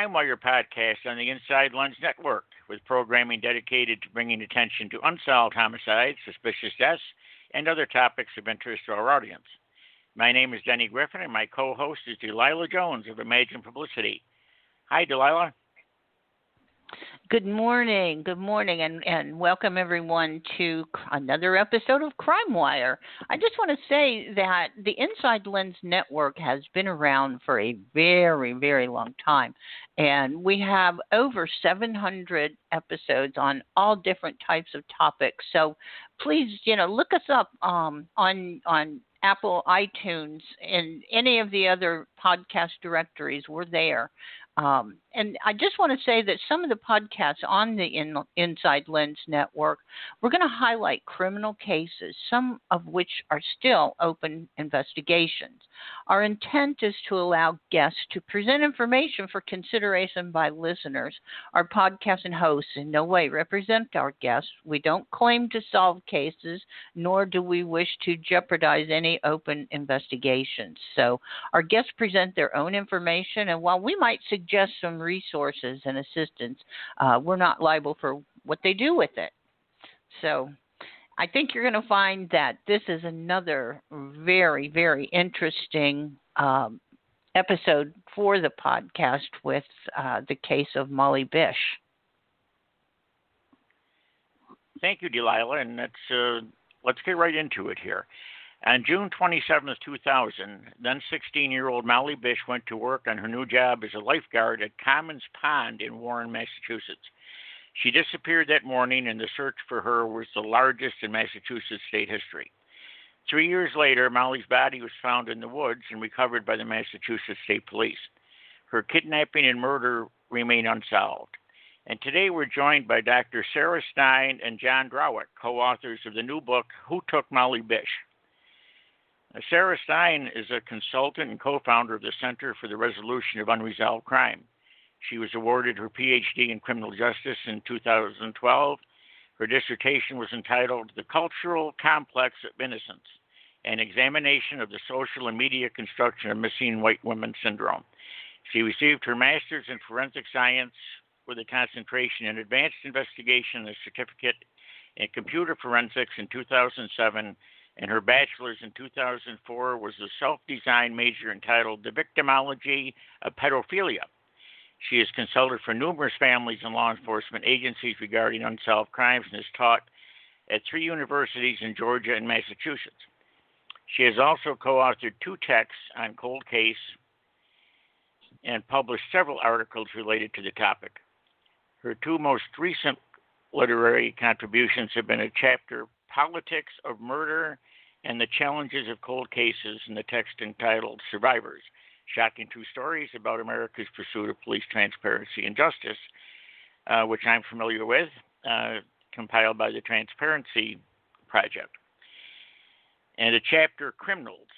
Welcome to the Wire podcast on the Inside Lens Network, with programming dedicated to bringing attention to unsolved homicides, suspicious deaths, and other topics of interest to our audience. My name is Denny Griffin, and my co host is Delilah Jones of Imagine Publicity. Hi, Delilah. Good morning, good morning, and, and welcome everyone to another episode of Crime Wire. I just want to say that the Inside Lens Network has been around for a very, very long time, and we have over 700 episodes on all different types of topics. So please, you know, look us up um, on on Apple iTunes and any of the other podcast directories. We're there. Um, and I just want to say that some of the podcasts on the In- Inside Lens Network, we're going to highlight criminal cases, some of which are still open investigations. Our intent is to allow guests to present information for consideration by listeners. Our podcast and hosts in no way represent our guests. We don't claim to solve cases, nor do we wish to jeopardize any open investigations. So our guests present their own information, and while we might suggest some resources and assistance, uh, we're not liable for what they do with it. So I think you're going to find that this is another very, very interesting um, episode for the podcast with uh, the case of Molly Bish. Thank you, Delilah, and let's uh, let's get right into it here. On June 27, 2000, then 16 year old Molly Bish went to work on her new job as a lifeguard at Comins Pond in Warren, Massachusetts. She disappeared that morning, and the search for her was the largest in Massachusetts state history. Three years later, Molly's body was found in the woods and recovered by the Massachusetts State Police. Her kidnapping and murder remain unsolved. And today we're joined by Dr. Sarah Stein and John Drawec, co authors of the new book, Who Took Molly Bish? Sarah Stein is a consultant and co founder of the Center for the Resolution of Unresolved Crime. She was awarded her PhD in criminal justice in 2012. Her dissertation was entitled The Cultural Complex of Innocence An Examination of the Social and Media Construction of Missing White Women Syndrome. She received her master's in forensic science with a concentration in advanced investigation and a certificate in computer forensics in 2007 and her bachelor's in 2004 was a self designed major entitled The Victimology of Pedophilia. She has consulted for numerous families and law enforcement agencies regarding unsolved crimes and has taught at three universities in Georgia and Massachusetts. She has also co authored two texts on cold case and published several articles related to the topic. Her two most recent literary contributions have been a chapter Politics of Murder and the Challenges of Cold Cases in the text entitled Survivors Shocking True Stories about America's Pursuit of Police Transparency and Justice, uh, which I'm familiar with, uh, compiled by the Transparency Project. And a chapter Criminals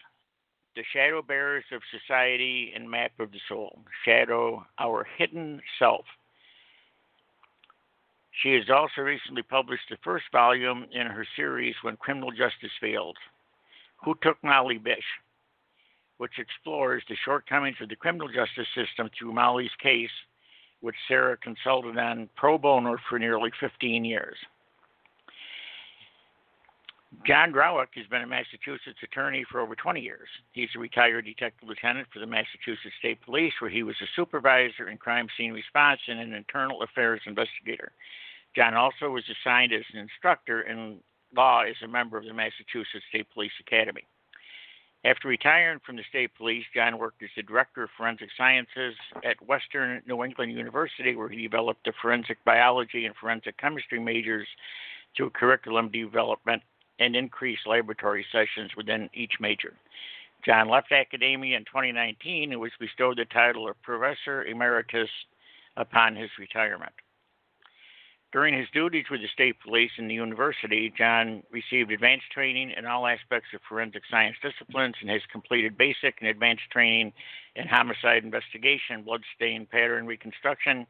The Shadow Bearers of Society and Map of the Soul Shadow Our Hidden Self she has also recently published the first volume in her series, When Criminal Justice Fails Who Took Molly Bish, which explores the shortcomings of the criminal justice system through Molly's case, which Sarah consulted on pro bono for nearly 15 years. John Drawec has been a Massachusetts attorney for over 20 years. He's a retired detective lieutenant for the Massachusetts State Police, where he was a supervisor in crime scene response and an internal affairs investigator. John also was assigned as an instructor in law as a member of the Massachusetts State Police Academy. After retiring from the state police, John worked as the director of forensic sciences at Western New England University, where he developed the forensic biology and forensic chemistry majors through curriculum development and increased laboratory sessions within each major. John left academia in 2019 and was bestowed the title of Professor Emeritus upon his retirement. During his duties with the state police and the university, John received advanced training in all aspects of forensic science disciplines and has completed basic and advanced training in homicide investigation, bloodstain pattern reconstruction,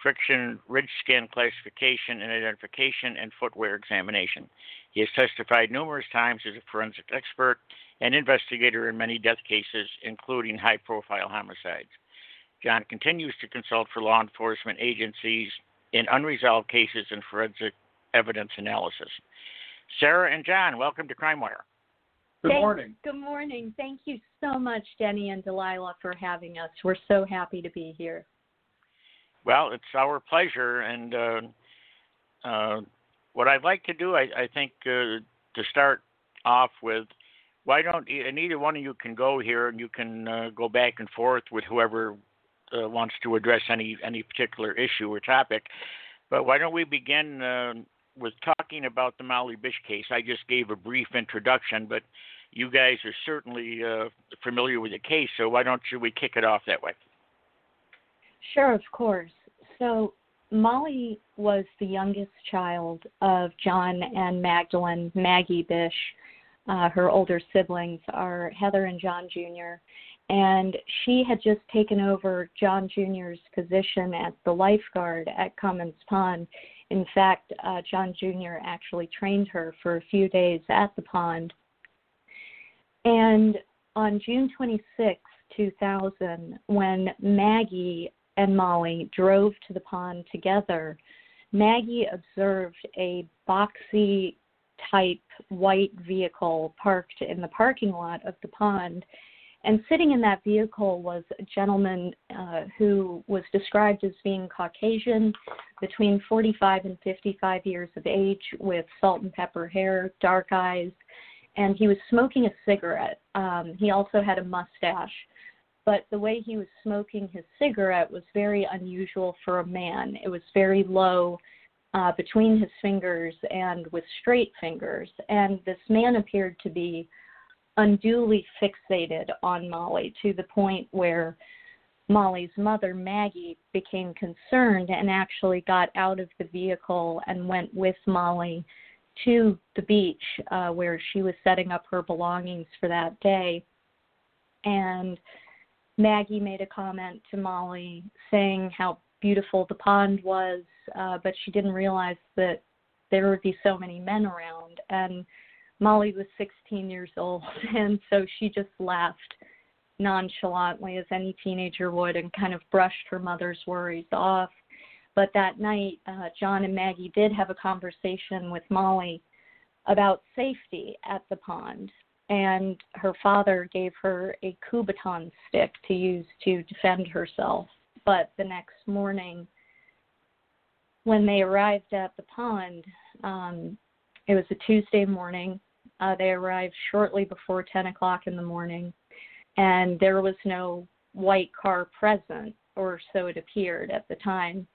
friction ridge scan classification and identification, and footwear examination. He has testified numerous times as a forensic expert and investigator in many death cases, including high profile homicides. John continues to consult for law enforcement agencies in unresolved cases and forensic evidence analysis. Sarah and John, welcome to CrimeWire. Good Thanks. morning. Good morning. Thank you so much, Denny and Delilah, for having us. We're so happy to be here. Well, it's our pleasure. And uh, uh, what I'd like to do, I, I think, uh, to start off with, why don't and either one of you can go here and you can uh, go back and forth with whoever uh, wants to address any any particular issue or topic. But why don't we begin uh, with talking about the Molly Bish case? I just gave a brief introduction, but you guys are certainly uh, familiar with the case, so why don't you we kick it off that way? Sure, of course. So Molly was the youngest child of John and Magdalene Maggie Bish. Uh, her older siblings are Heather and John Jr. And she had just taken over John Jr.'s position as the lifeguard at Comins Pond. In fact, uh, John Jr. actually trained her for a few days at the pond. And on June 26, 2000, when Maggie and Molly drove to the pond together, Maggie observed a boxy type white vehicle parked in the parking lot of the pond. And sitting in that vehicle was a gentleman uh, who was described as being Caucasian, between 45 and 55 years of age, with salt and pepper hair, dark eyes, and he was smoking a cigarette. Um, he also had a mustache but the way he was smoking his cigarette was very unusual for a man. It was very low uh, between his fingers and with straight fingers. And this man appeared to be unduly fixated on Molly to the point where Molly's mother, Maggie, became concerned and actually got out of the vehicle and went with Molly to the beach uh, where she was setting up her belongings for that day. And Maggie made a comment to Molly saying how beautiful the pond was, uh, but she didn't realize that there would be so many men around. And Molly was 16 years old, and so she just laughed nonchalantly, as any teenager would, and kind of brushed her mother's worries off. But that night, uh, John and Maggie did have a conversation with Molly about safety at the pond and her father gave her a Kubotan stick to use to defend herself. But the next morning, when they arrived at the pond, um, it was a Tuesday morning. Uh, they arrived shortly before 10 o'clock in the morning, and there was no white car present, or so it appeared at the time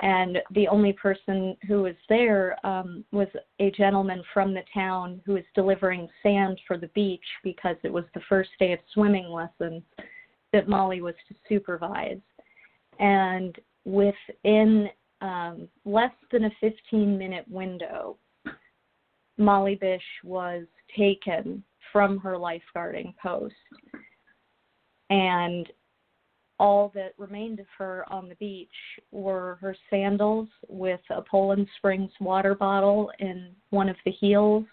and the only person who was there um, was a gentleman from the town who was delivering sand for the beach because it was the first day of swimming lessons that Molly was to supervise. And within um, less than a 15 minute window, Molly Bish was taken from her lifeguarding post. And all that remained of her on the beach were her sandals with a Poland Springs water bottle in one of the heels,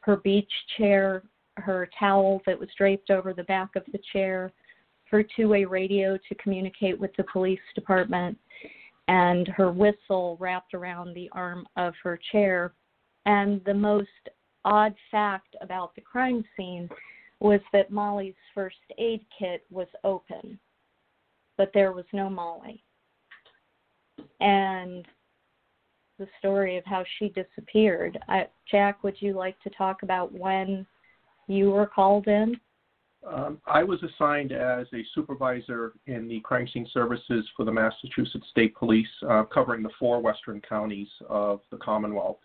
her beach chair, her towel that was draped over the back of the chair, her two way radio to communicate with the police department, and her whistle wrapped around the arm of her chair. And the most odd fact about the crime scene was that Molly's first aid kit was open but there was no Molly. And the story of how she disappeared. I, Jack, would you like to talk about when you were called in? Um, I was assigned as a supervisor in the crime scene services for the Massachusetts State Police, uh, covering the four western counties of the Commonwealth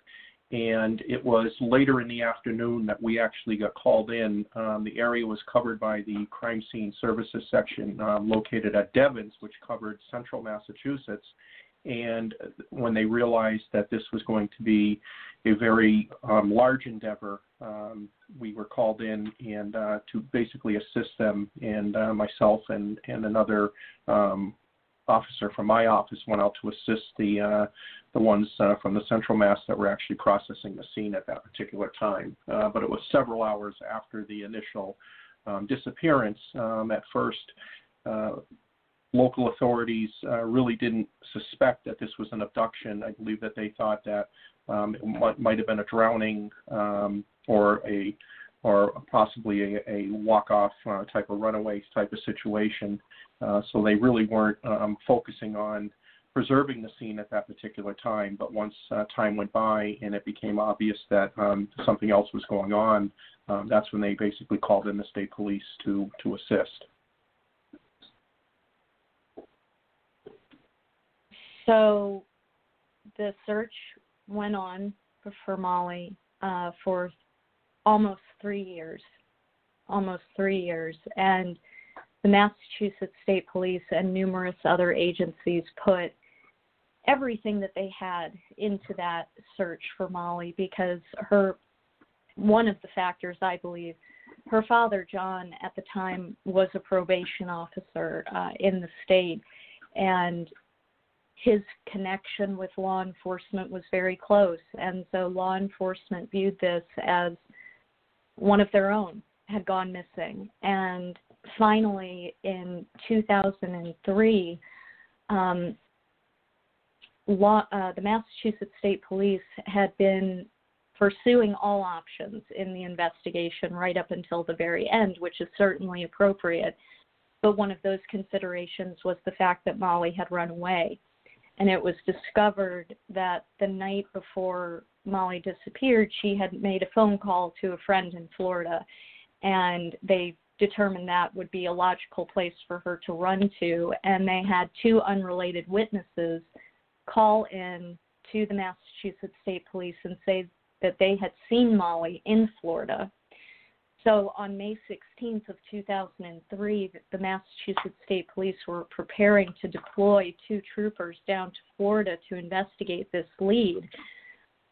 and it was later in the afternoon that we actually got called in. Um, the area was covered by the crime scene services section um, located at Devens, which covered central Massachusetts. And when they realized that this was going to be a very um, large endeavor, um, we were called in and uh, to basically assist them. And uh, myself and and another um, officer from my office went out to assist the uh, the ones uh, from the central mass that were actually processing the scene at that particular time. Uh, but it was several hours after the initial um, disappearance. Um, at first, uh, local authorities uh, really didn't suspect that this was an abduction. I believe that they thought that um, it might, might, have been a drowning um, or a or possibly a, a walk-off uh, type of runaway type of situation. Uh, so they really weren't um, focusing on preserving the scene at that particular time. But once uh, time went by and it became obvious that um, something else was going on, um, that's when they basically called in the state police to to assist. So the search went on for Molly uh, for almost three years, almost three years, and the Massachusetts State Police and numerous other agencies put everything that they had into that search for Molly because her one of the factors I believe her father John at the time was a probation officer uh, in the state. And his connection with law enforcement was very close. And so law enforcement viewed this as one of their own had gone missing. And finally in 2003 um, law, uh, the Massachusetts State Police had been pursuing all options in the investigation right up until the very end, which is certainly appropriate. But one of those considerations was the fact that Molly had run away. And it was discovered that the night before Molly disappeared, she had made a phone call to a friend in Florida. And they determined that would be a logical place for her to run to. And they had two unrelated witnesses call in to the Massachusetts State Police and say that they had seen Molly in Florida. So on May 16th of 2003, the Massachusetts State Police were preparing to deploy two troopers down to Florida to investigate this lead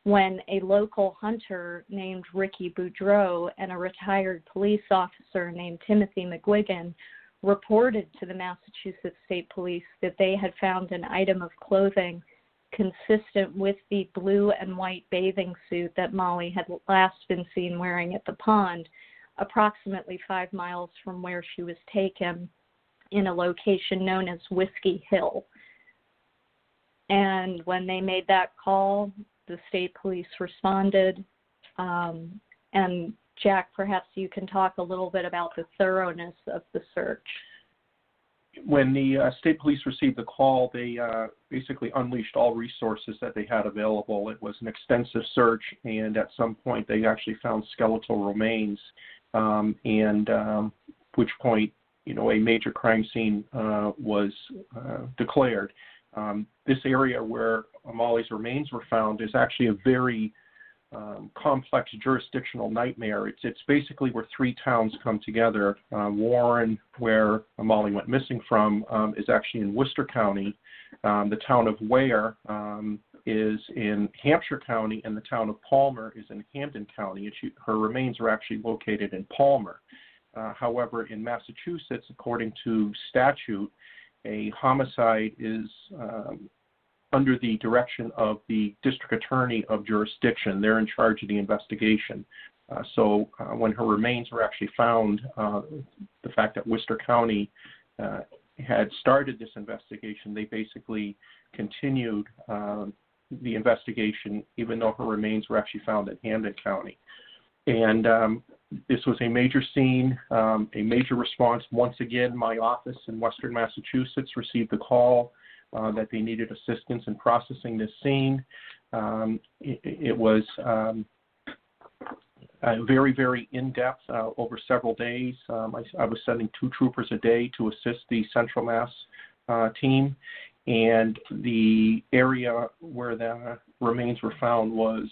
when a local hunter named Ricky Boudreau and a retired police officer named Timothy McGuigan reported to the Massachusetts State Police that they had found an item of clothing consistent with the blue and white bathing suit that Molly had last been seen wearing at the pond, approximately five miles from where she was taken in a location known as Whiskey Hill. And when they made that call, the state police responded. Um, and Jack, perhaps you can talk a little bit about the thoroughness of the search when the uh, state police received the call, they uh, basically unleashed all resources that they had available. It was an extensive search, and at some point, they actually found skeletal remains, um, and um, which point, you know, a major crime scene uh, was uh, declared. Um, this area where Amali's remains were found is actually a very um, complex jurisdictional nightmare. It's it's basically where three towns come together. Uh, Warren, where Molly went missing from, um, is actually in Worcester County. Um, the town of Ware um, is in Hampshire County, and the town of Palmer is in Hampden County. She, her remains are actually located in Palmer. Uh, however, in Massachusetts, according to statute, a homicide is um, under the direction of the district attorney of jurisdiction. They're in charge of the investigation. Uh, so uh, when her remains were actually found, uh, the fact that Worcester County uh, had started this investigation, they basically continued um, the investigation, even though her remains were actually found in Hampden County. And um, this was a major scene, um, a major response. Once again, my office in Western Massachusetts received a call uh, that they needed assistance in processing this scene. Um, it, it, was um, uh, very, very in depth uh, over several days. Um, I, I, was sending two troopers a day to assist the Central Mass uh, team, and the area where the remains were found was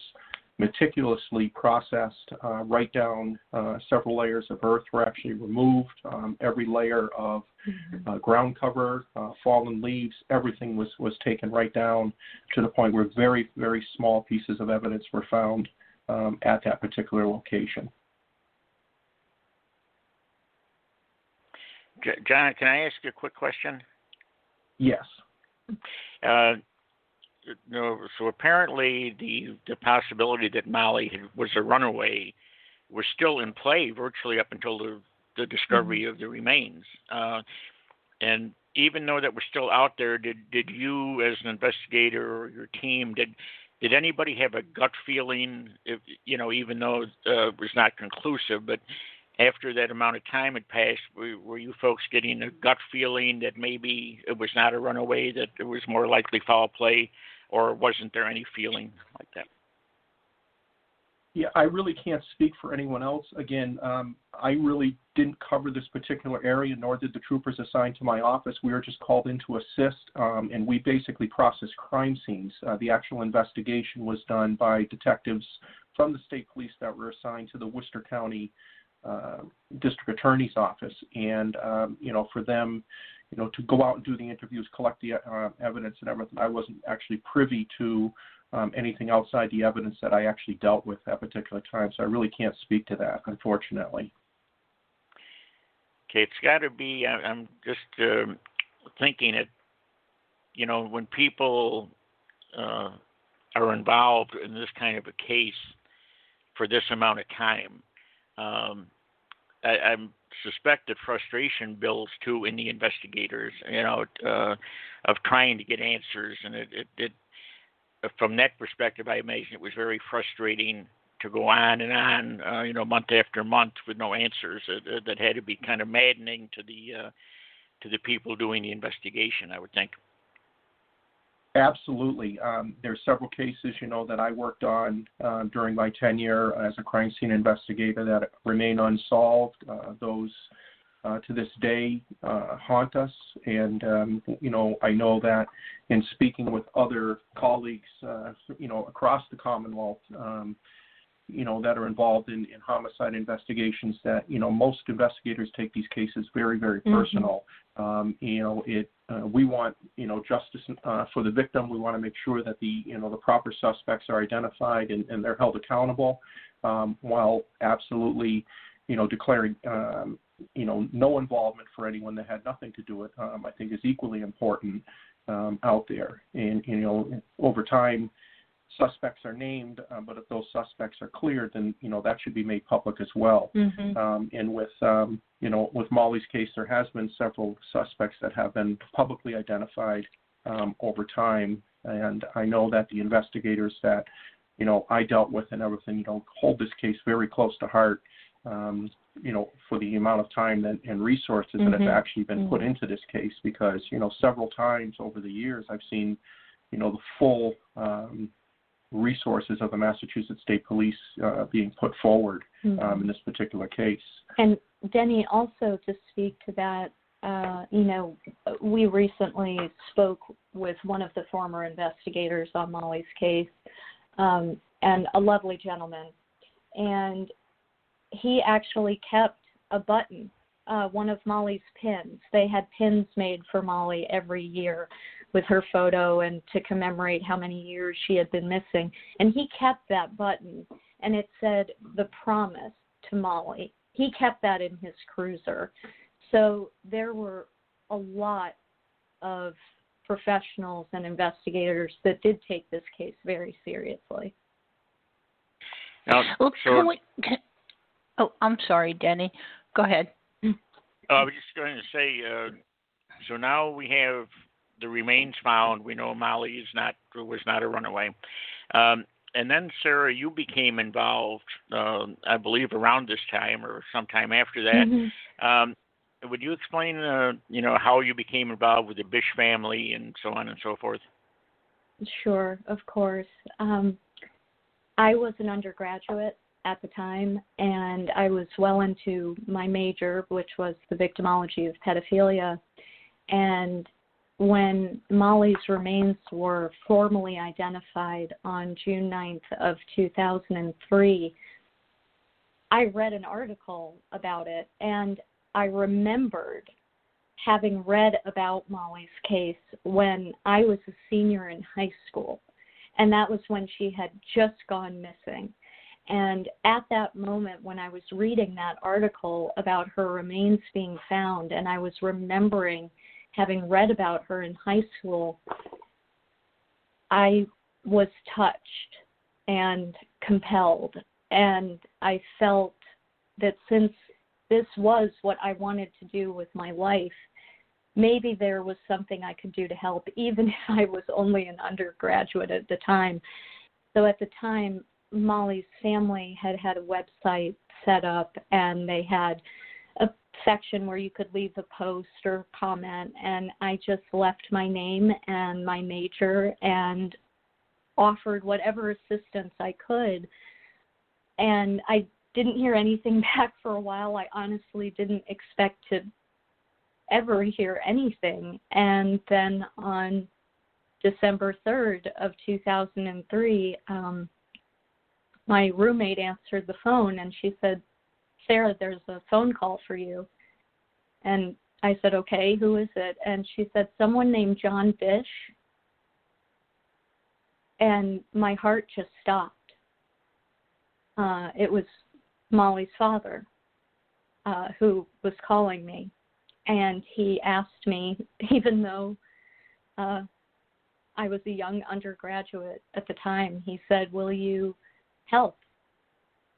meticulously processed, uh, right down uh, several layers of earth were actually removed. Um, every layer of mm-hmm. uh, ground cover, uh, fallen leaves, everything was, was taken right down to the point where very, very small pieces of evidence were found um, at that particular location. John, can I ask you a quick question? Yes. Uh, no, so apparently the the possibility that Molly was a runaway was still in play virtually up until the the discovery mm-hmm. of the remains. Uh, and even though that was still out there, did did you, as an investigator or your team, did did anybody have a gut feeling, if, you know, even though uh, it was not conclusive, but after that amount of time had passed, were, were you folks getting a gut feeling that maybe it was not a runaway, that it was more likely foul play, or wasn't there any feeling like that? Yeah, I really can't speak for anyone else. Again, um, I really didn't cover this particular area, nor did the troopers assigned to my office. We were just called in to assist, um, and we basically processed crime scenes. Uh, the actual investigation was done by detectives from the state police that were assigned to the Worcester County uh, District Attorney's office. And, um, you know, for them, you know, to go out and do the interviews, collect the uh, evidence and everything, I wasn't actually privy to um, anything outside the evidence that I actually dealt with at particular time. So I really can't speak to that, unfortunately. Okay, it's got to be. I'm just uh, thinking it. You know, when people uh, are involved in this kind of a case for this amount of time, um, I, I suspect that frustration builds too in the investigators. You know, uh, of trying to get answers, and it, it, it from that perspective, I imagine it was very frustrating to go on and on, uh, you know, month after month with no answers. Uh, that had to be kind of maddening to the uh, to the people doing the investigation. I would think. Absolutely. Um, there are several cases, you know, that I worked on uh, during my tenure as a crime scene investigator that remain unsolved. Uh, those uh, to this day uh, haunt us. And, um, you know, I know that in speaking with other colleagues, uh, you know, across the Commonwealth, um, you know, that are involved in, in homicide investigations, that, you know, most investigators take these cases very, very mm-hmm. personal. Um, you know, it, uh, we want, you know, justice uh, for the victim. We want to make sure that the, you know, the proper suspects are identified and, and they're held accountable, um, while absolutely, you know, declaring, um, you know, no involvement for anyone that had nothing to do with, um, I think is equally important um, out there. And, you know, over time, suspects are named, uh, but if those suspects are cleared, then, you know, that should be made public as well. Mm-hmm. Um, and with, um, you know, with Molly's case, there has been several suspects that have been publicly identified um, over time. And I know that the investigators that, you know, I dealt with and everything, you know, hold this case very close to heart um, you know, for the amount of time that, and resources mm-hmm. that have mm-hmm. actually been mm-hmm. put into this case because, you know, several times over the years I've seen, you know, the full um, resources of the Massachusetts State Police uh, being put forward mm-hmm. um, in this particular case. And Denny, also to speak to that, uh, you know, we recently spoke with one of the former investigators on Molly's case, um, and a lovely gentleman. And he actually kept a button, uh, one of Molly's pins. They had pins made for Molly every year with her photo and to commemorate how many years she had been missing. And he kept that button, and it said the promise to Molly. He kept that in his cruiser. So there were a lot of professionals and investigators that did take this case very seriously. Now, well, can we, can, Oh, I'm sorry, Denny. Go ahead. Uh, I was just going to say, uh, so now we have the remains found. We know Molly is not was not a runaway. Um, and then Sarah, you became involved, uh, I believe, around this time or sometime after that. Mm-hmm. Um, would you explain, uh, you know, how you became involved with the Bish family and so on and so forth? Sure, of course. Um, I was an undergraduate at the time, and I was well into my major, which was the victimology of pedophilia. And when Molly's remains were formally identified on June 9th of 2003, I read an article about it, and I remembered having read about Molly's case when I was a senior in high school. And that was when she had just gone missing. And at that moment, when I was reading that article about her remains being found, and I was remembering having read about her in high school, I was touched and compelled. And I felt that since this was what I wanted to do with my life, maybe there was something I could do to help, even if I was only an undergraduate at the time. So at the time, Molly's family had had a website set up and they had a section where you could leave a post or comment and I just left my name and my major and offered whatever assistance I could and I didn't hear anything back for a while. I honestly didn't expect to ever hear anything and then on December 3rd of 2003 um my roommate answered the phone and she said, Sarah, there's a phone call for you. And I said, okay, who is it? And she said, someone named John Bish. And my heart just stopped. Uh, it was Molly's father uh, who was calling me. And he asked me, even though uh, I was a young undergraduate at the time, he said, Will you help?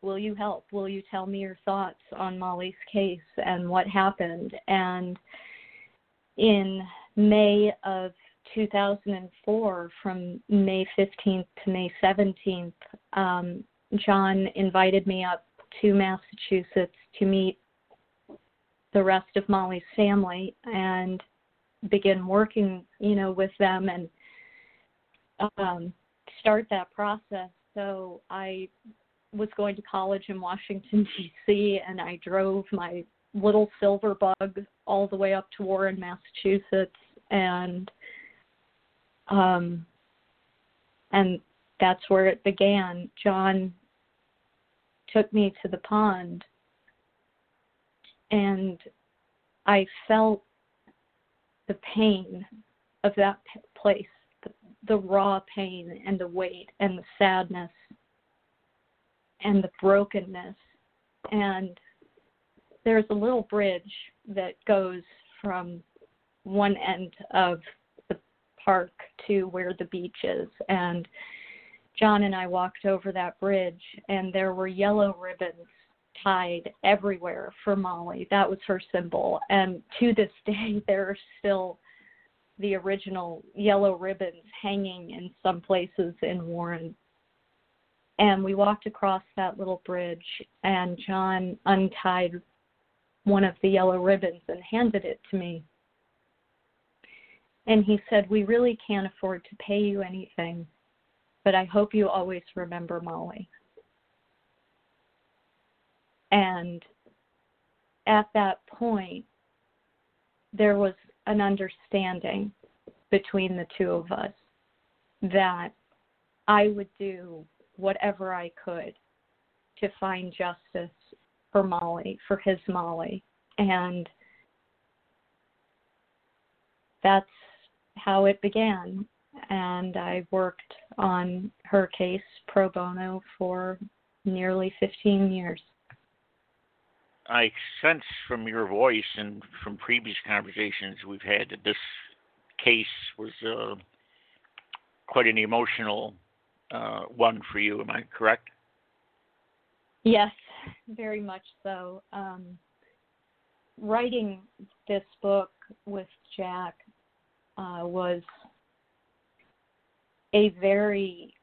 Will you help? Will you tell me your thoughts on Molly's case and what happened? And in May of 2004, from May 15th to May 17th, um, John invited me up to Massachusetts to meet the rest of Molly's family and begin working, you know, with them and um, start that process so I was going to college in Washington D.C. and I drove my little silver bug all the way up to Warren, Massachusetts, and um, and that's where it began. John took me to the pond, and I felt the pain of that place the raw pain and the weight and the sadness and the brokenness. And there's a little bridge that goes from one end of the park to where the beach is. And John and I walked over that bridge, and there were yellow ribbons tied everywhere for Molly. That was her symbol. And to this day, there are still the original yellow ribbons hanging in some places in Warren. And we walked across that little bridge, and John untied one of the yellow ribbons and handed it to me. And he said, We really can't afford to pay you anything, but I hope you always remember Molly. And at that point, there was an understanding between the two of us that I would do whatever I could to find justice for Molly, for his Molly. And that's how it began. And I worked on her case pro bono for nearly 15 years. I sense from your voice and from previous conversations we've had that this case was uh, quite an emotional uh, one for you. Am I correct? Yes, very much so. Um, writing this book with Jack uh, was a very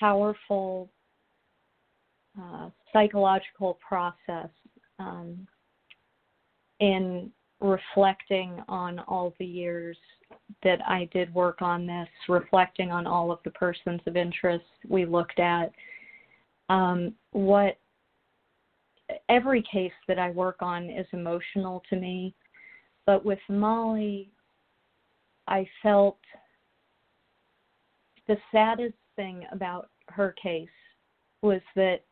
powerful uh, psychological process um, in reflecting on all the years that I did work on this, reflecting on all of the persons of interest we looked at. Um, what every case that I work on is emotional to me, but with Molly, I felt the saddest thing about her case was that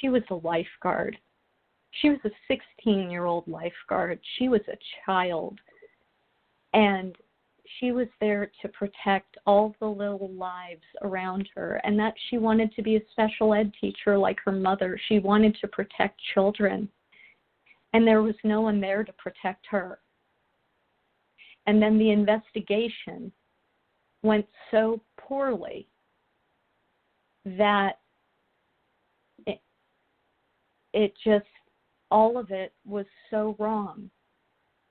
she was a lifeguard she was a 16 year old lifeguard. She was a child. And she was there to protect all the little lives around her and that she wanted to be a special ed teacher like her mother. She wanted to protect children. And there was no one there to protect her. And then the investigation went so poorly that it, it just all of it was so wrong.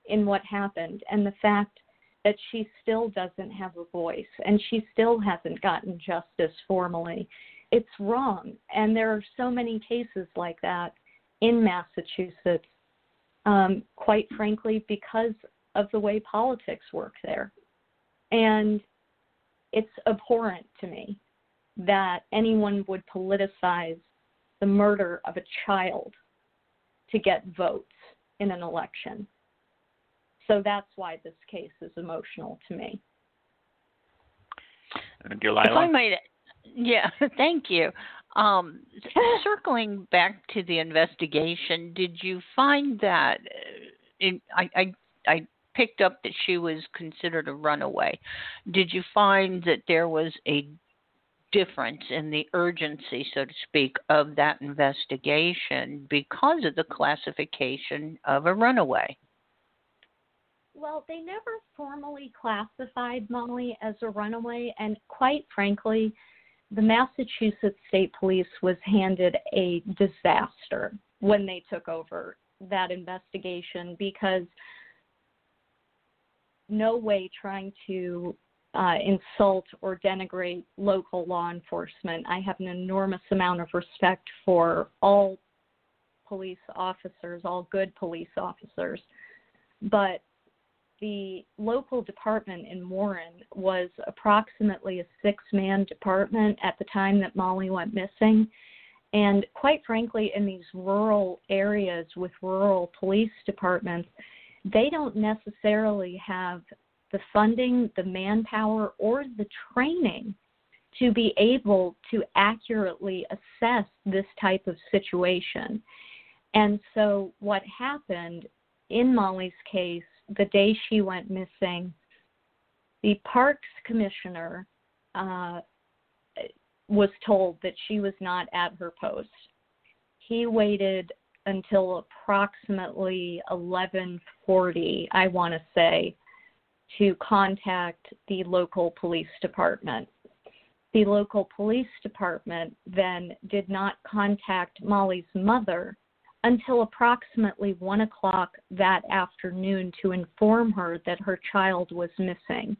in what happened and the fact that she still doesn't have a voice and she still hasn't gotten justice formally. It's wrong. And there are so many cases like that in Massachusetts, um, quite frankly, because of the way politics work there. And it's abhorrent to me that anyone would politicize the murder of a child to get votes in an election. So that's why this case is emotional to me. Delilah? If I might, yeah, thank you. Um, circling back to the investigation, did you find that? Uh, in, I, I I picked up that she was considered a runaway. Did you find that there was a difference in the urgency, so to speak, of that investigation because of the classification of a runaway? Well, they never formally classified Molly as a runaway, and quite frankly, the Massachusetts State Police was handed a disaster when they took over that investigation because no way trying to uh, insult or denigrate local law enforcement. I have an enormous amount of respect for all police officers, all good police officers. But the local department in Warren was approximately a six man department at the time that Molly went missing. And quite frankly, in these rural areas with rural police departments, they don't necessarily have the funding, the manpower, or the training to be able to accurately assess this type of situation. And so, what happened in Molly's case, the day she went missing, the parks commissioner uh, was told that she was not at her post. He waited until approximately 11:40, I want to say, to contact the local police department. The local police department then did not contact Molly's mother until approximately one o'clock that afternoon to inform her that her child was missing.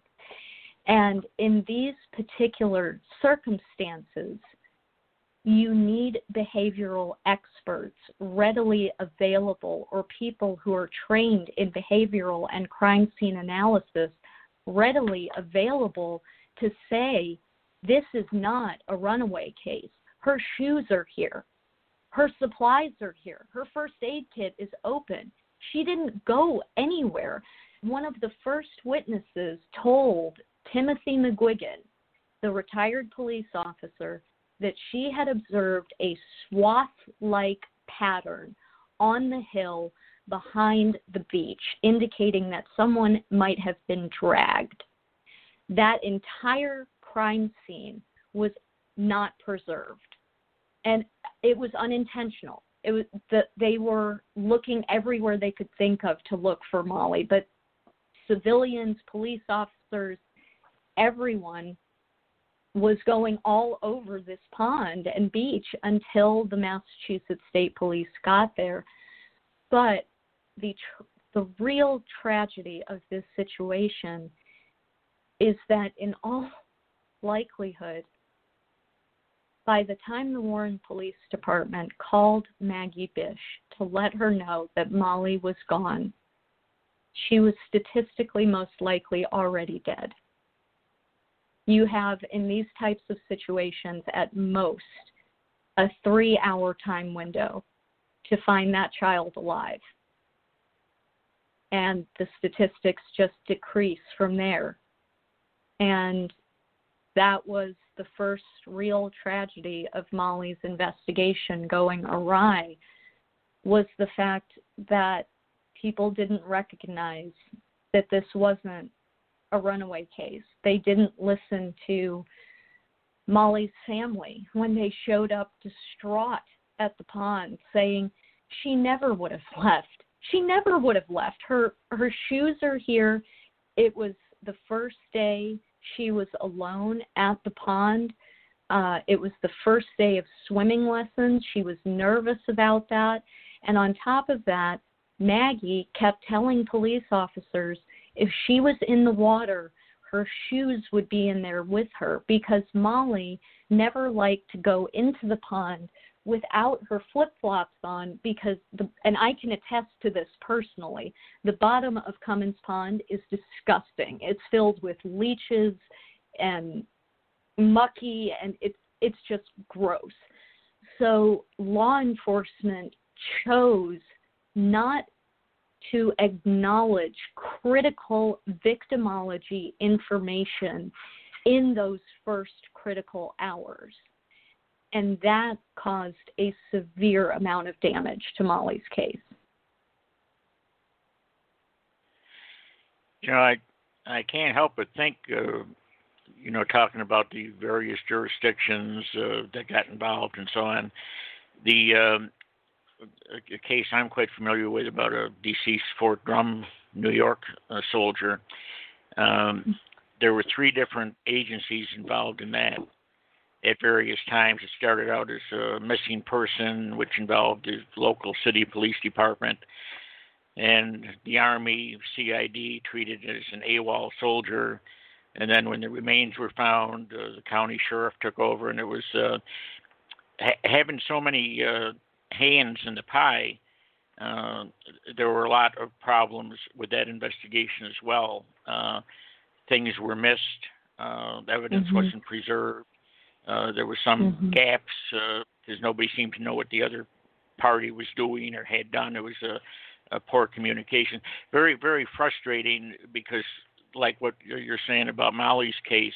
And in these particular circumstances, you need behavioral experts readily available or people who are trained in behavioral and crime scene analysis readily available to say, this is not a runaway case. Her shoes are here. Her supplies are here. Her first aid kit is open. She didn't go anywhere. One of the first witnesses told Timothy McGuigan, the retired police officer, that she had observed a swath like pattern on the hill behind the beach, indicating that someone might have been dragged. That entire crime scene was not preserved, and it was unintentional. It was that they were looking everywhere they could think of to look for Molly, but civilians, police officers, everyone was going all over this pond and beach until the Massachusetts State Police got there. But the tr- the real tragedy of this situation is that in all likelihood by the time the Warren Police Department called Maggie Bish to let her know that Molly was gone, she was statistically most likely already dead you have in these types of situations at most a three hour time window to find that child alive. And the statistics just decrease from there. And that was the first real tragedy of Molly's investigation going awry was the fact that people didn't recognize that this wasn't a runaway case. They didn't listen to Molly's family when they showed up distraught at the pond saying she never would have left. She never would have left. Her her shoes are here. It was the first day she was alone at the pond. Uh, it was the first day of swimming lessons. She was nervous about that. And on top of that, Maggie kept telling police officers if she was in the water, her shoes would be in there with her because Molly never liked to go into the pond without her flip flops on because the and I can attest to this personally. The bottom of Comins Pond is disgusting. It's filled with leeches and mucky and it's it's just gross. So law enforcement chose not to acknowledge critical victimology information in those first critical hours. And that caused a severe amount of damage to Molly's case. You know, I I can't help but think, uh, you know, talking about the various jurisdictions uh, that got involved and so on. The um, a, case I'm quite familiar with about a deceased Fort Drum, New York uh, soldier. Um, there were three different agencies involved in that at various times. It started out as a missing person, which involved the local city police department, and the Army CID treated as an AWOL soldier. And then when the remains were found, uh, the county sheriff took over, and it was uh, ha- having so many uh, hands in the pie, uh, there were a lot of problems with that investigation as well. Uh, things were missed, uh, evidence mm-hmm. wasn't preserved. Uh, there were some mm-hmm. gaps because uh, nobody seemed to know what the other party was doing or had done. It was a, a poor communication. Very, very frustrating because, like what you're saying about Molly's case,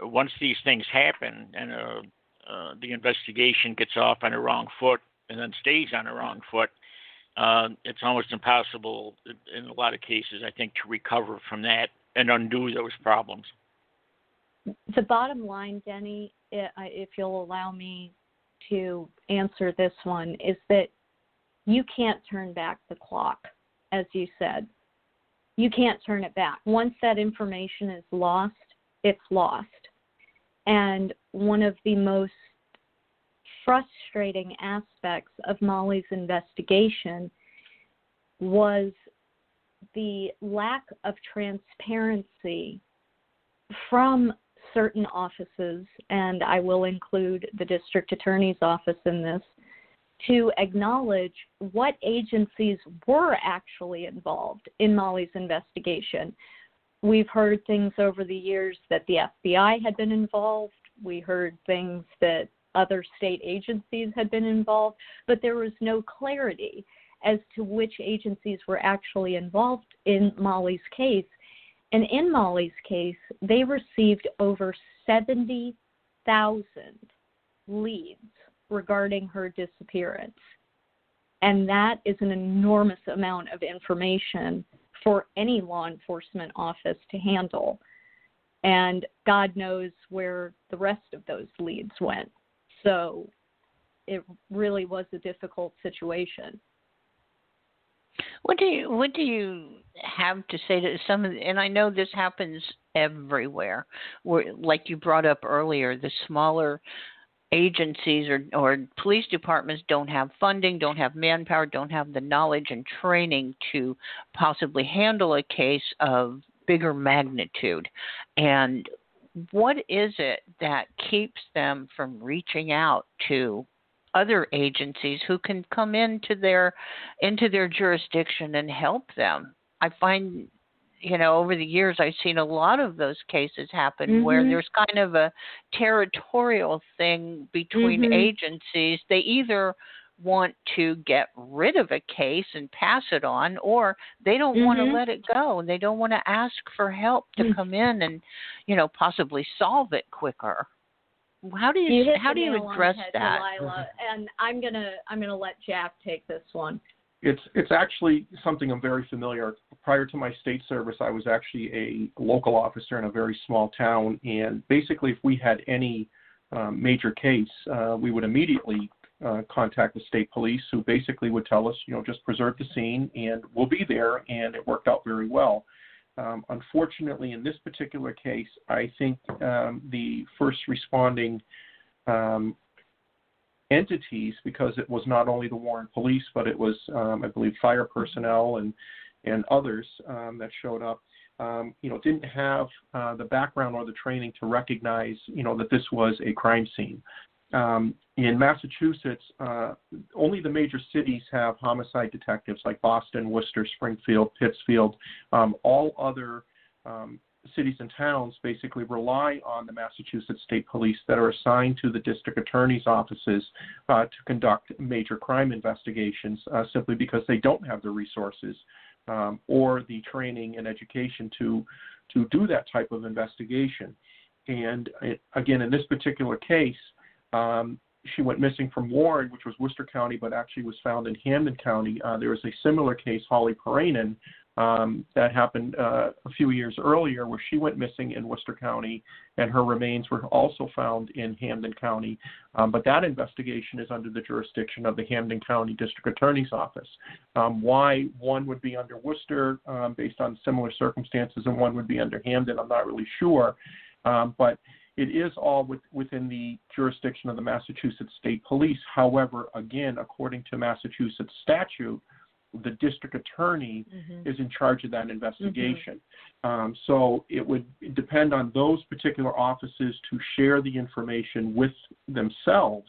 once these things happen and uh, uh, the investigation gets off on a wrong foot, and then stays on the wrong foot, uh, it's almost impossible in a lot of cases, I think, to recover from that and undo those problems. The bottom line, Denny, if you'll allow me to answer this one, is that you can't turn back the clock, as you said. You can't turn it back. Once that information is lost, it's lost. And one of the most frustrating aspects of Molly's investigation was the lack of transparency from certain offices, and I will include the district attorney's office in this, to acknowledge what agencies were actually involved in Molly's investigation. We've heard things over the years that the FBI had been involved. We heard things that other state agencies had been involved, but there was no clarity as to which agencies were actually involved in Molly's case. And in Molly's case, they received over 70,000 leads regarding her disappearance. And that is an enormous amount of information for any law enforcement office to handle. And God knows where the rest of those leads went. So it really was a difficult situation. What do you what do you have to say to some of and I know this happens everywhere where like you brought up earlier the smaller agencies or or police departments don't have funding, don't have manpower, don't have the knowledge and training to possibly handle a case of bigger magnitude. And what is it that keeps them from reaching out to other agencies who can come into their into their jurisdiction and help them? I find you know over the years I've seen a lot of those cases happen mm-hmm. where there's kind of a territorial thing between mm-hmm. agencies. They either want to get rid of a case and pass it on or they don't mm-hmm. want to let it go and they don't want to ask for help to mm-hmm. come in and you know possibly solve it quicker how do you, you how do you address head, that Delilah, and i'm going to i'm going to let jack take this one it's it's actually something i'm very familiar prior to my state service i was actually a local officer in a very small town and basically if we had any um, major case uh, we would immediately uh, contact the state police, who basically would tell us, you know, just preserve the scene and we'll be there, and it worked out very well. Um, unfortunately, in this particular case, I think um, the first responding um, entities because it was not only the Warren Police, but it was, um, I believe, fire personnel and and others um, that showed up. Um, you know, didn't have uh, the background or the training to recognize, you know, that this was a crime scene. Um, in Massachusetts, uh, only the major cities have homicide detectives like Boston, Worcester, Springfield, Pittsfield. Um, all other um, cities and towns basically rely on the Massachusetts State Police that are assigned to the district attorney's offices uh, to conduct major crime investigations uh, simply because they don't have the resources um, or the training and education to to do that type of investigation. And it, uh, again, in this particular case, um, she went missing from Warren, which was Worcester County, but actually was found in Hampden County. Uh, there was a similar case, Holly Piirainen, um, that happened uh, a few years earlier where she went missing in Worcester County and her remains were also found in Hampden County. Um, but that investigation is under the jurisdiction of the Hampden County District Attorney's Office. Um, why one would be under Worcester um, based on similar circumstances and one would be under Hampden, I'm not really sure. Um, but it is all with, within the jurisdiction of the Massachusetts State Police. However, again, according to Massachusetts statute, the district attorney mm-hmm. is in charge of that investigation. Mm-hmm. Um, so it would depend on those particular offices to share the information with themselves.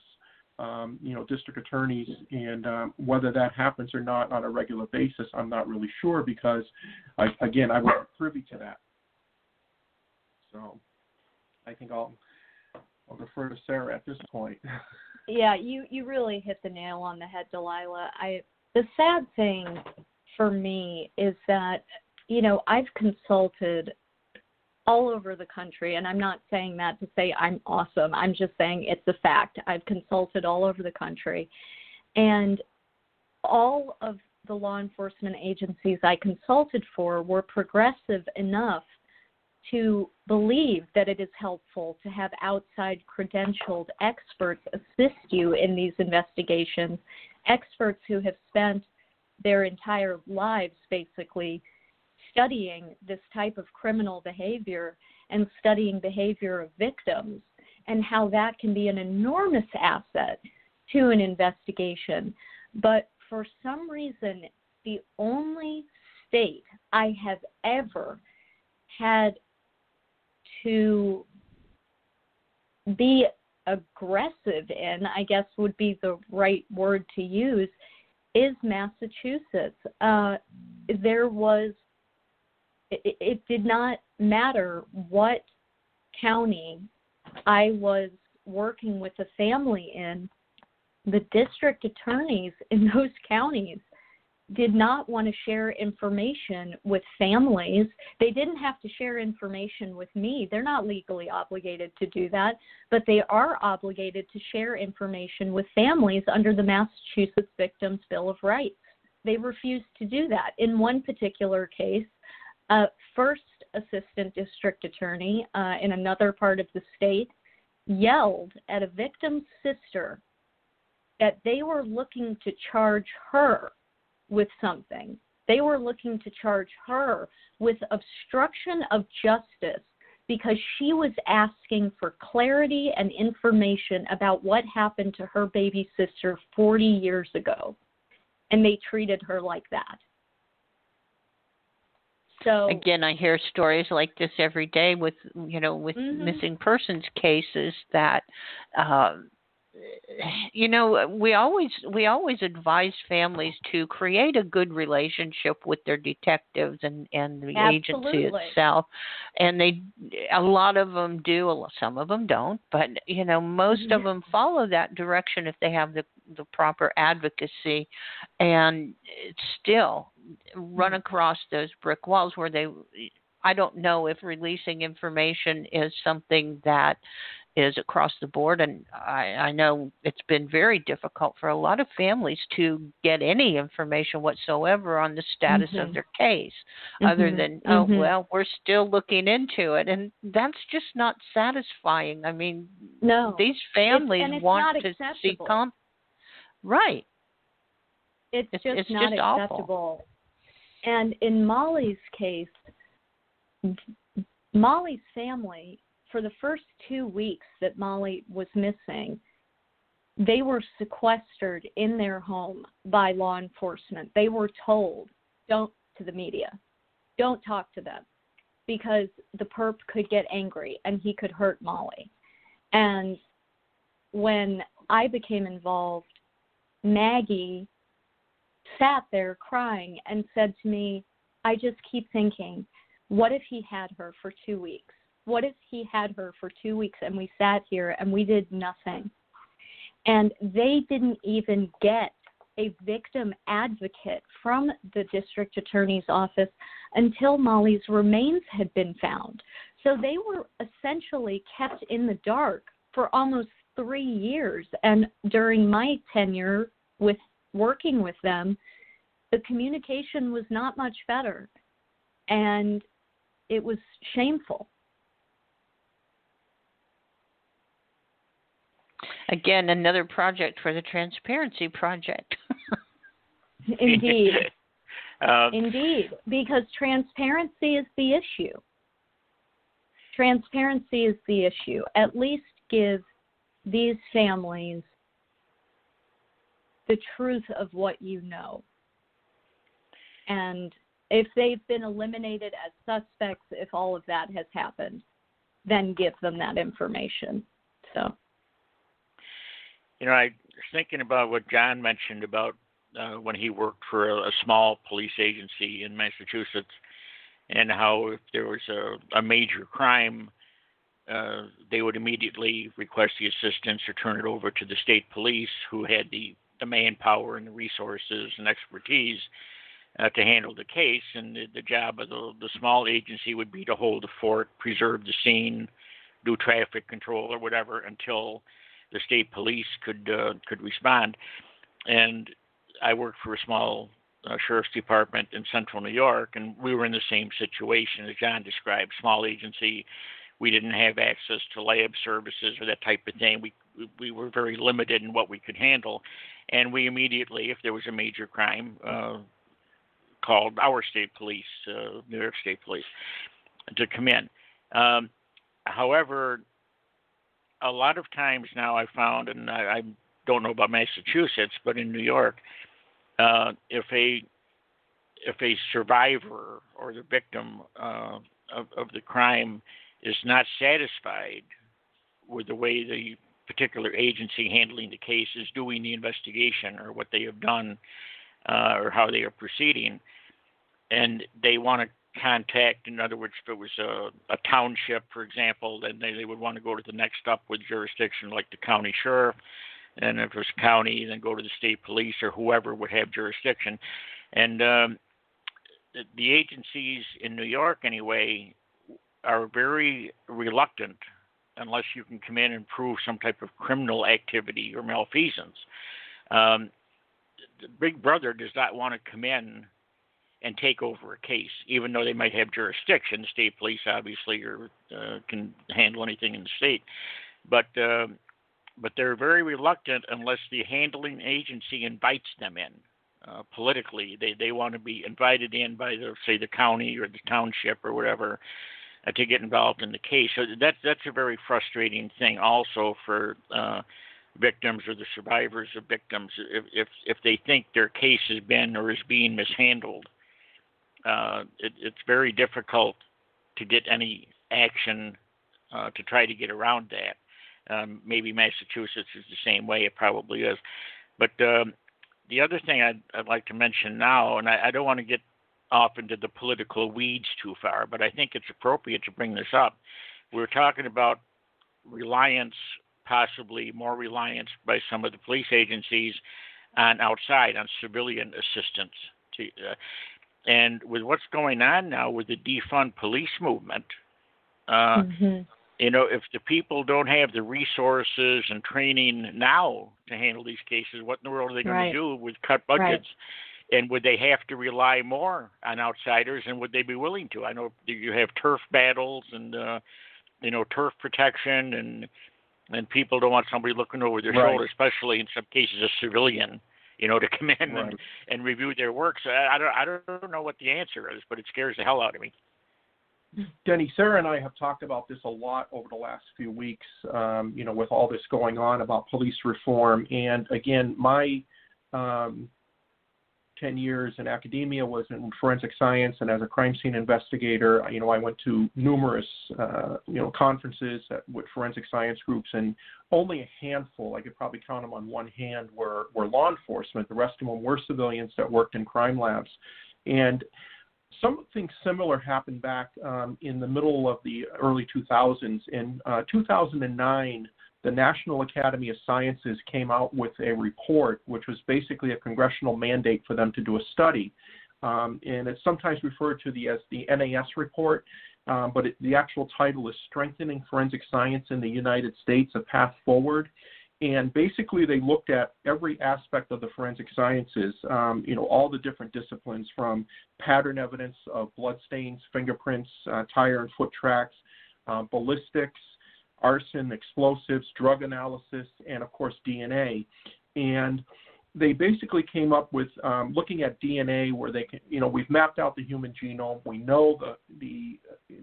Um, you know, district attorneys, and um, whether that happens or not on a regular basis, I'm not really sure because, I, again, I wasn't privy to that. So, I think I'll I'll defer to Sarah at this point. yeah, you you really hit the nail on the head, Delilah. I the sad thing for me is that you know I've consulted all over the country and I'm not saying that to say I'm awesome. I'm just saying it's a fact. I've consulted all over the country and all of the law enforcement agencies I consulted for were progressive enough to believe that it is helpful to have outside credentialed experts assist you in these investigations experts who have spent their entire lives basically studying this type of criminal behavior and studying behavior of victims and how that can be an enormous asset to an investigation. But for some reason, the only state I have ever had to be aggressive in, I guess would be the right word to use, is Massachusetts. Uh, there was, it, it did not matter what county I was working with a family in, the district attorneys in those counties did not want to share information with families. They didn't have to share information with me. They're not legally obligated to do that, but they are obligated to share information with families under the Massachusetts Victims Bill of Rights. They refused to do that. In one particular case, a first assistant district attorney uh, in another part of the state yelled at a victim's sister that they were looking to charge her with something. They were looking to charge her with obstruction of justice because she was asking for clarity and information about what happened to her baby sister 40 years ago. And they treated her like that. So again, I hear stories like this every day with you know with mm-hmm. missing persons cases that uh, you know we always we always advise families to create a good relationship with their detectives and and the Absolutely. agency itself and they a lot of them do some of them don't but you know most of mm-hmm. them follow that direction if they have the the proper advocacy and still run mm-hmm. across those brick walls where they I don't know if releasing information is something that is across the board, and I, I know it's been very difficult for a lot of families to get any information whatsoever on the status mm-hmm. of their case, mm-hmm. other than oh mm-hmm. well, we're still looking into it, and that's just not satisfying. I mean, no, these families it's, want to acceptable. see comp. Right. It's, it's just it's not just acceptable. Awful. And in Molly's case, Molly's family for the first two weeks that Molly was missing, they were sequestered in their home by law enforcement. They were told, don't to the media, don't talk to them because the perp could get angry and he could hurt Molly. And when I became involved, Maggie sat there crying and said to me, I just keep thinking, what if he had her for two weeks? What if he had her for two weeks and we sat here and we did nothing? And they didn't even get a victim advocate from the district attorney's office until Molly's remains had been found. So they were essentially kept in the dark for almost three years. And during my tenure with working with them, the communication was not much better. And it was shameful. Again, another project for the Transparency Project. Indeed. Um, Indeed, because transparency is the issue. Transparency is the issue. At least give these families the truth of what you know. And if they've been eliminated as suspects, if all of that has happened, then give them that information. So, you know, I was thinking about what John mentioned about uh, when he worked for a, a small police agency in Massachusetts, and how if there was a, a major crime, uh, they would immediately request the assistance or turn it over to the state police, who had the, the manpower and the resources and expertise uh, to handle the case. And the, the job of the, the small agency would be to hold the fort, preserve the scene, do traffic control or whatever until the state police could uh, could respond. And I worked for a small uh, sheriff's department in central New York, and we were in the same situation as John described. Small agency, we didn't have access to lab services or that type of thing. We we were very limited in what we could handle, and we immediately, if there was a major crime, uh, called our state police, uh, New York State Police, to come in. Um, however, a lot of times now I found, and I, I don't know about Massachusetts, but in New York, uh, if a if a survivor or the victim uh, of, of the crime is not satisfied with the way the particular agency handling the case is doing the investigation or what they have done uh, or how they are proceeding, and they want to contact, in other words, if it was a, a township, for example, then they, they would want to go to the next up with jurisdiction, like the county sheriff. And if it was county, then go to the state police or whoever would have jurisdiction. And um, the, the agencies in New York, anyway, are very reluctant unless you can come in and prove some type of criminal activity or malfeasance. Um, Big Brother does not want to come in and take over a case, even though they might have jurisdiction. The state police obviously are, uh, can handle anything in the state, but uh, but they're very reluctant unless the handling agency invites them in. Uh, politically, they they want to be invited in by the say the county or the township or whatever uh, to get involved in the case. So that's that's a very frustrating thing also for uh, victims or the survivors of victims if if if they think their case has been or is being mishandled. Uh, it, it's very difficult to get any action uh, to try to get around that. Um, maybe Massachusetts is the same way. It probably is. But um, the other thing I'd, I'd, like to mention now, and I, I don't want to get off into the political weeds too far, but I think it's appropriate to bring this up. We're talking about reliance, possibly more reliance by some of the police agencies on outside, on civilian assistance. To, uh, and with what's going on now with the defund police movement, uh, mm-hmm. you know, if the people don't have the resources and training now to handle these cases, what in the world are they going right. to do with cut budgets? Right and would they have to rely more on outsiders and would they be willing to i know you have turf battles and uh you know turf protection and and people don't want somebody looking over their right. shoulder especially in some cases a civilian you know to come in right. and and review their work so I, I don't i don't know what the answer is but it scares the hell out of me Denny, Sarah and I have talked about this a lot over the last few weeks, um, you know, with all this going on about police reform. And again, my um, 10 years in academia was in forensic science and as a crime scene investigator you know i went to numerous uh, you know conferences with forensic science groups and only a handful i could probably count them on one hand were were law enforcement. The rest of them were civilians that worked in crime labs. And something similar happened back um, in the middle of the early 2000s in uh, 2009 the National Academy of Sciences came out with a report, which was basically a congressional mandate for them to do a study. Um, and it's sometimes referred to the, as the NAS report, um, but it, the actual title is Strengthening Forensic Science in the United States, A Path Forward. And basically, they looked at every aspect of the forensic sciences, um, you know, all the different disciplines from pattern evidence of bloodstains, fingerprints, uh, tire and foot tracks, uh, ballistics, arson, explosives, drug analysis, and of course DNA. And they basically came up with um, looking at DNA, where they can, you know, we've mapped out the human genome. We know the the,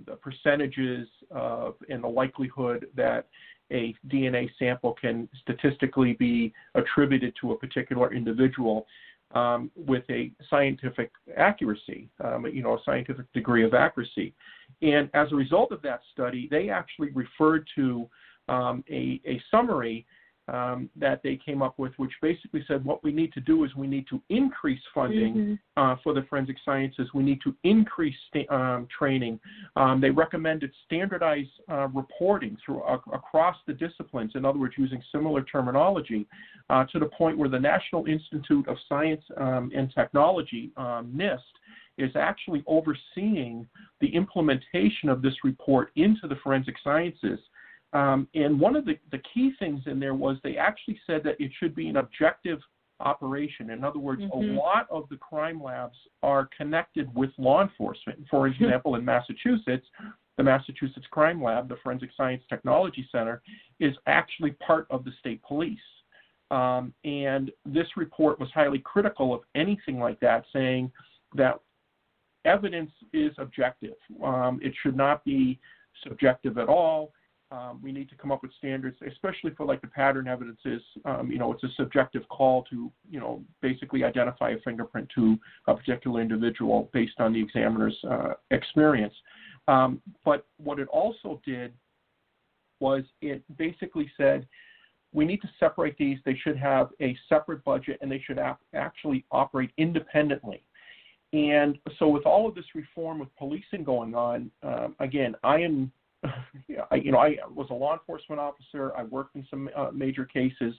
the percentages of and the likelihood that a DNA sample can statistically be attributed to a particular individual um, with a scientific accuracy, um, you know, a scientific degree of accuracy. And as a result of that study, they actually referred to um, a, a, summary um, that they came up with, which basically said what we need to do is we need to increase funding mm-hmm. uh, for the forensic sciences. We need to increase sta- um, training. Um, they recommended standardized uh, reporting through uh, across the disciplines. In other words, using similar terminology, uh, to the point where the National Institute of Science um, and Technology um, (NIST) is actually overseeing the implementation of this report into the forensic sciences. Um, and one of the, the key things in there was they actually said that it should be an objective operation. In other words, mm-hmm. a lot of the crime labs are connected with law enforcement. For example, in Massachusetts, the Massachusetts Crime Lab, the Forensic Science Technology Center, is actually part of the state police. Um, and this report was highly critical of anything like that, saying that evidence is objective. Um, it should not be subjective at all. Um, we need to come up with standards, especially for like the pattern evidences. Um, you know, it's a subjective call to, you know, basically identify a fingerprint to a particular individual based on the examiner's uh, experience. Um, but what it also did was it basically said we need to separate these. They should have a separate budget and they should ap- actually operate independently. And so, with all of this reform with policing going on, um, again, I am, I, you know, I was a law enforcement officer. I worked in some uh, major cases.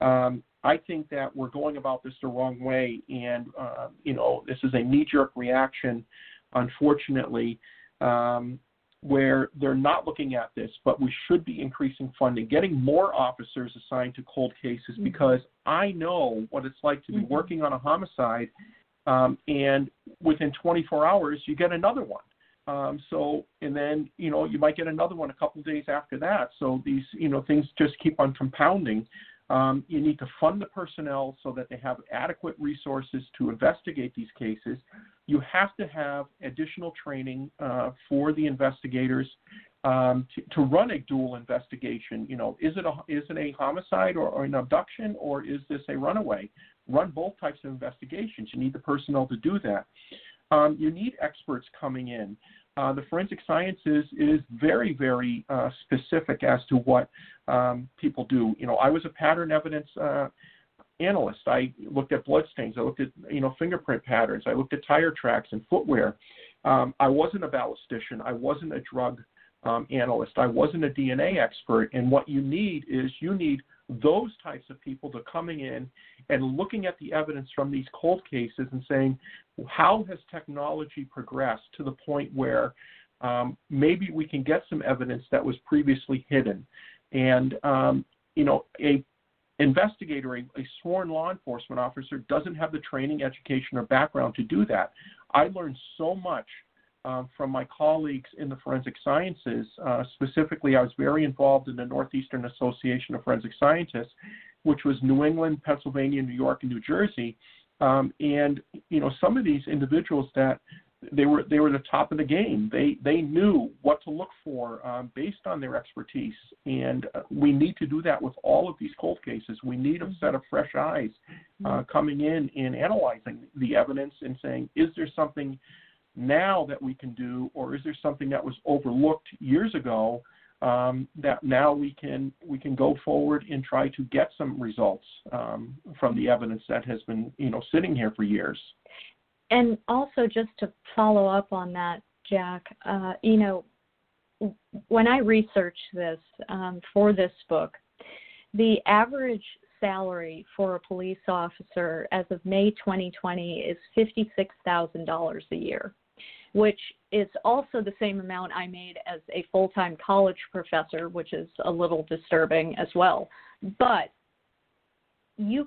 Um, I think that we're going about this the wrong way, and uh, you know, this is a knee-jerk reaction, unfortunately, um, where they're not looking at this. But we should be increasing funding, getting more officers assigned to cold cases, mm-hmm. because I know what it's like to be mm-hmm. working on a homicide um, and within 24 hours you get another one. Um, so and then you know you might get another one a couple of days after that. So these you know things just keep on compounding. Um, you need to fund the personnel so that they have adequate resources to investigate these cases. You have to have additional training uh, for the investigators um, to, to, run a dual investigation. You know, is it a is it a homicide or, or, an abduction or is this a runaway? Run both types of investigations. You need the personnel to do that. Um, you need experts coming in. Uh, the forensic sciences is very, very uh, specific as to what um, people do. You know, I was a pattern evidence uh, analyst. I looked at bloodstains. I looked at you know fingerprint patterns. I looked at tire tracks and footwear. Um, I wasn't a ballistician. I wasn't a drug um, analyst. I wasn't a DNA expert. And what you need is you need those types of people to coming in and looking at the evidence from these cold cases and saying, how has technology progressed to the point where um, maybe we can get some evidence that was previously hidden? And um, you know, a investigator, a, a sworn law enforcement officer, doesn't have the training, education, or background to do that. I learned so much uh, from my colleagues in the forensic sciences. Uh, specifically, I was very involved in the Northeastern Association of Forensic Scientists, which was New England, Pennsylvania, New York, and New Jersey. Um, and you know, some of these individuals that they were they were the top of the game. They they knew what to look for um, based on their expertise, and uh, we need to do that with all of these cold cases. We need a set of fresh eyes uh, mm-hmm. coming in and analyzing the evidence and saying, is there something now that we can do, or is there something that was overlooked years ago um, that now we can we can go forward and try to get some results um, from the evidence that has been you know sitting here for years. And also, just to follow up on that, Jack, uh, you know, when I researched this um, for this book, the average salary for a police officer as of May 2020 is $56,000 a year which is also the same amount I made as a full time college professor, which is a little disturbing as well. But you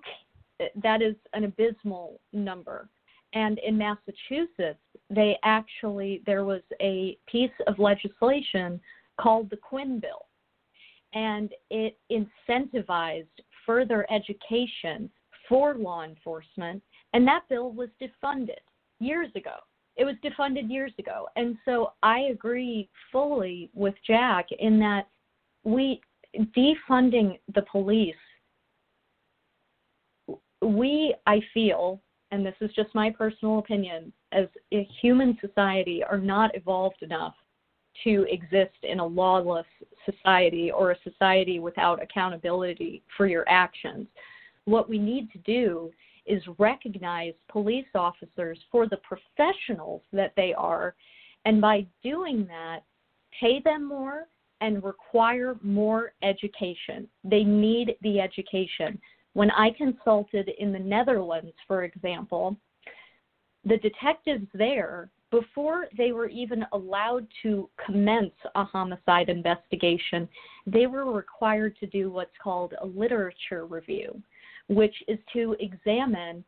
that is an abysmal number. And in Massachusetts, they actually there was a piece of legislation called the Quinn Bill, and it incentivized further education for law enforcement, and that bill was defunded years ago it was defunded years ago. And so I agree fully with Jack in that we defunding the police we I feel and this is just my personal opinion as a human society are not evolved enough to exist in a lawless society or a society without accountability for your actions. What we need to do is recognize police officers for the professionals that they are, and by doing that, pay them more and require more education. They need the education. When I consulted in the Netherlands, for example, the detectives there, before they were even allowed to commence a homicide investigation, they were required to do what's called a literature review which is to examine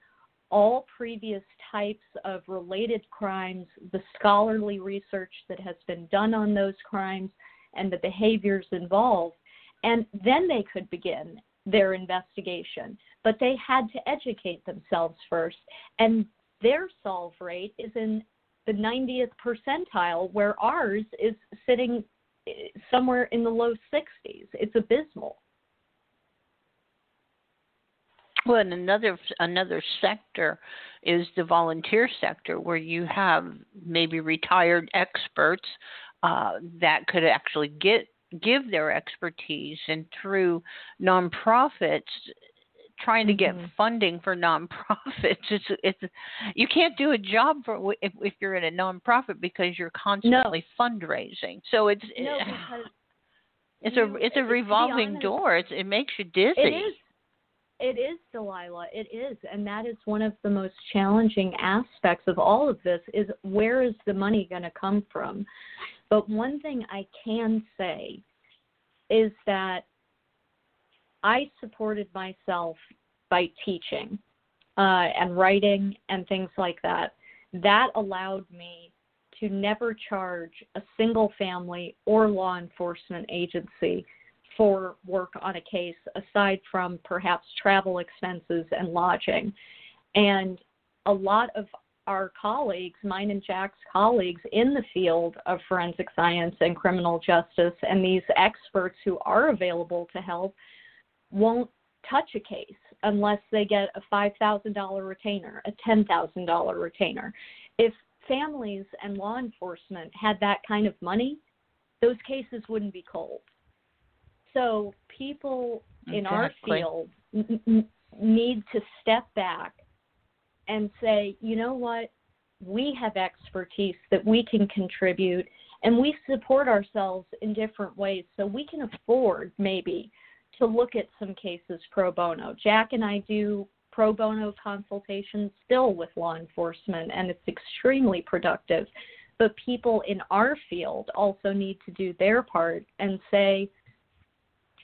all previous types of related crimes, the scholarly research that has been done on those crimes, and the behaviors involved. And then they could begin their investigation. But they had to educate themselves first. And their solve rate is in the 90th percentile, where ours is sitting eh, somewhere in the low 60s. It's abysmal. And another another sector is the volunteer sector, where you have maybe retired experts uh, that could actually get give their expertise, and through nonprofits, trying to get mm-hmm. funding for nonprofits. It's it's you can't do a job for if if you're in a nonprofit because you're constantly no. fundraising. So it's no, it's you, a it's a revolving honest, door. It's, it makes you dizzy. It is it is, Delilah. It is, and that is one of the most challenging aspects of all of this. Is where is the money going to come from? But one thing I can say is that I supported myself by teaching uh, and writing and things like that. That allowed me to never charge a single family or law enforcement agency for work on a case aside from perhaps travel expenses and lodging. And a lot of our colleagues, mine and Jack's colleagues in the field of forensic science and criminal justice, and these experts who are available to help, won't touch a case unless they get a $5,000 retainer, a $10,000 retainer. If families and law enforcement had that kind of money, those cases wouldn't be cold. So people in our field n- n- need to step back and say, you know what, we have expertise that we can contribute and we support ourselves in different ways so we can afford maybe to look at some cases pro bono. Jack and I do pro bono consultations still with law enforcement and it's extremely productive. But people in our field also need to do their part and say,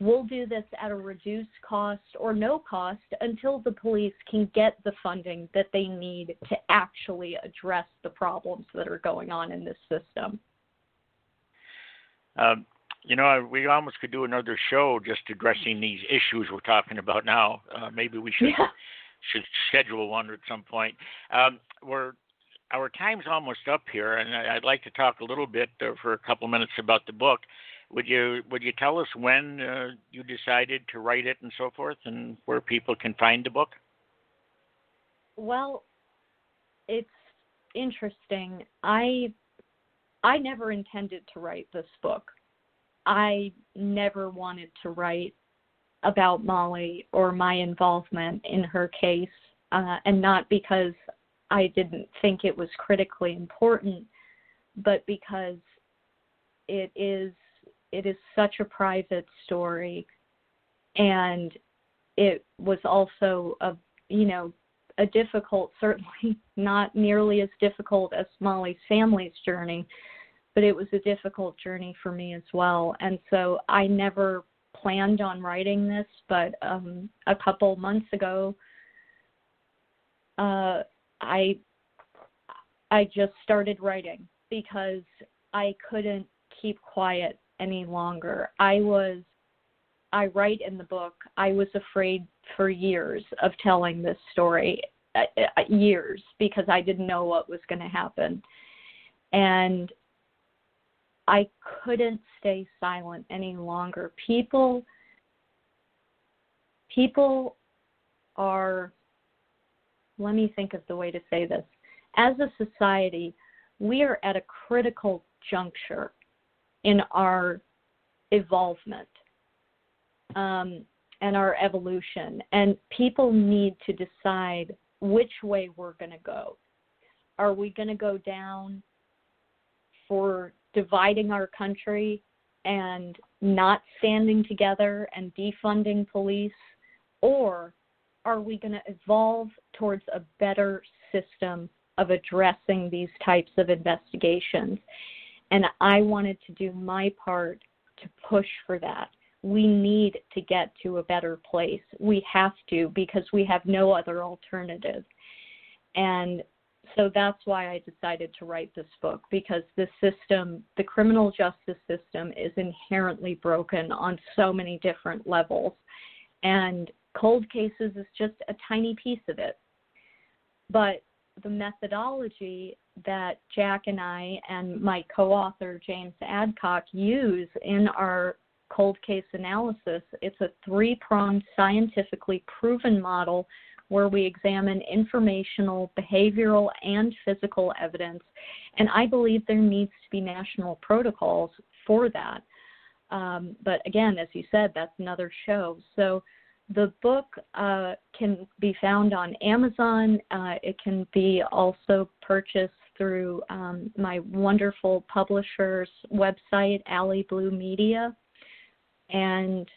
We'll do this at a reduced cost or no cost until the police can get the funding that they need to actually address the problems that are going on in this system. Um, you know, we almost could do another show just addressing these issues we're talking about now. Uh, maybe we should yeah. should schedule one at some point. Um, we're our time's almost up here, and I'd like to talk a little bit uh, for a couple minutes about the book. Would you would you tell us when uh, you decided to write it and so forth, and where people can find the book? Well, it's interesting. I I never intended to write this book. I never wanted to write about Molly or my involvement in her case, uh, and not because I didn't think it was critically important, but because it is it is such a private story, and it was also a you know a difficult, certainly not nearly as difficult as Molly's family's journey, but it was a difficult journey for me as well. And so I never planned on writing this, but um, a couple months ago, uh, I I just started writing because I couldn't keep quiet any longer. I was I write in the book. I was afraid for years of telling this story, uh, uh years because I didn't know what was going to happen. And I couldn't stay silent any longer. People people are let me think of the way to say this. As a society, we are at a critical juncture in our evolvement um, and our evolution, and people need to decide which way we're going to go. Are we going to go down for dividing our country and not standing together and defunding police? Or are we going to evolve towards a better system of addressing these types of investigations? And I wanted to do my part to push for that. We need to get to a better place. We have to because we have no other alternative. And so that's why I decided to write this book because the system, the criminal justice system, is inherently broken on so many different levels. And cold cases is just a tiny piece of it. But the methodology that Jack and I and my co author, James Adcock, use in our cold case analysis, it's a three pronged, scientifically proven model where we examine informational, behavioral, and physical evidence. And I believe there needs to be national protocols for that. Um, but again, as you said, that's another show. So the book uh, can be found on Amazon. Uh, it can be also purchased through um, my wonderful publisher's website, Alley Blue Media. And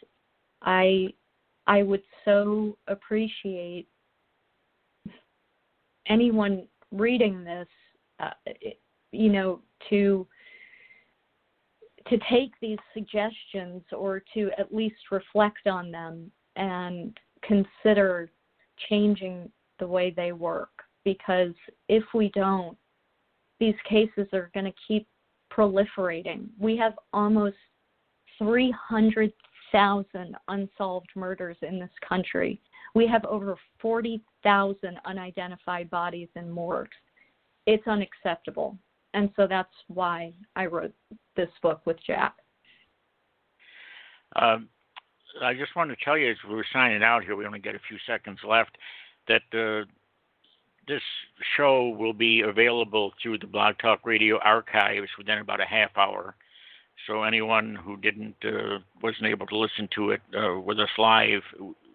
I I would so appreciate anyone reading this, uh, you know, to to take these suggestions or to at least reflect on them and consider changing the way they work because if we don't these cases are going to keep proliferating we have almost 300,000 unsolved murders in this country we have over 40,000 unidentified bodies in morgues. It's unacceptable. And so that's why I wrote this book with Jack. Um, I just want to tell you as we're signing out here, we only got a few seconds left, that uh, this show will be available through the Blog Talk Radio archives within about a half hour. So anyone who didn't uh, wasn't able to listen to it uh, with us live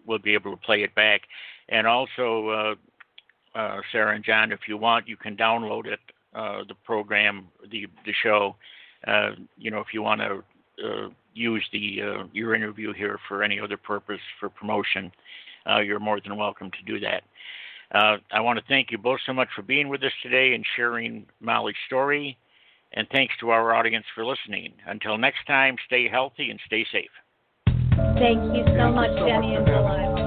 we'll be able to play it back. And also, uh, uh, Sarah and John, if you want, you can download it, uh, the program, the the show. You know, if you want to use the uh, your interview here for any other purpose for promotion, you're more than welcome to do that. I want to thank you both so much for being with us today and sharing Molly's story. And thanks to our audience for listening. Until next time, stay healthy and stay safe. Thank you so much, Jenny and Delilah.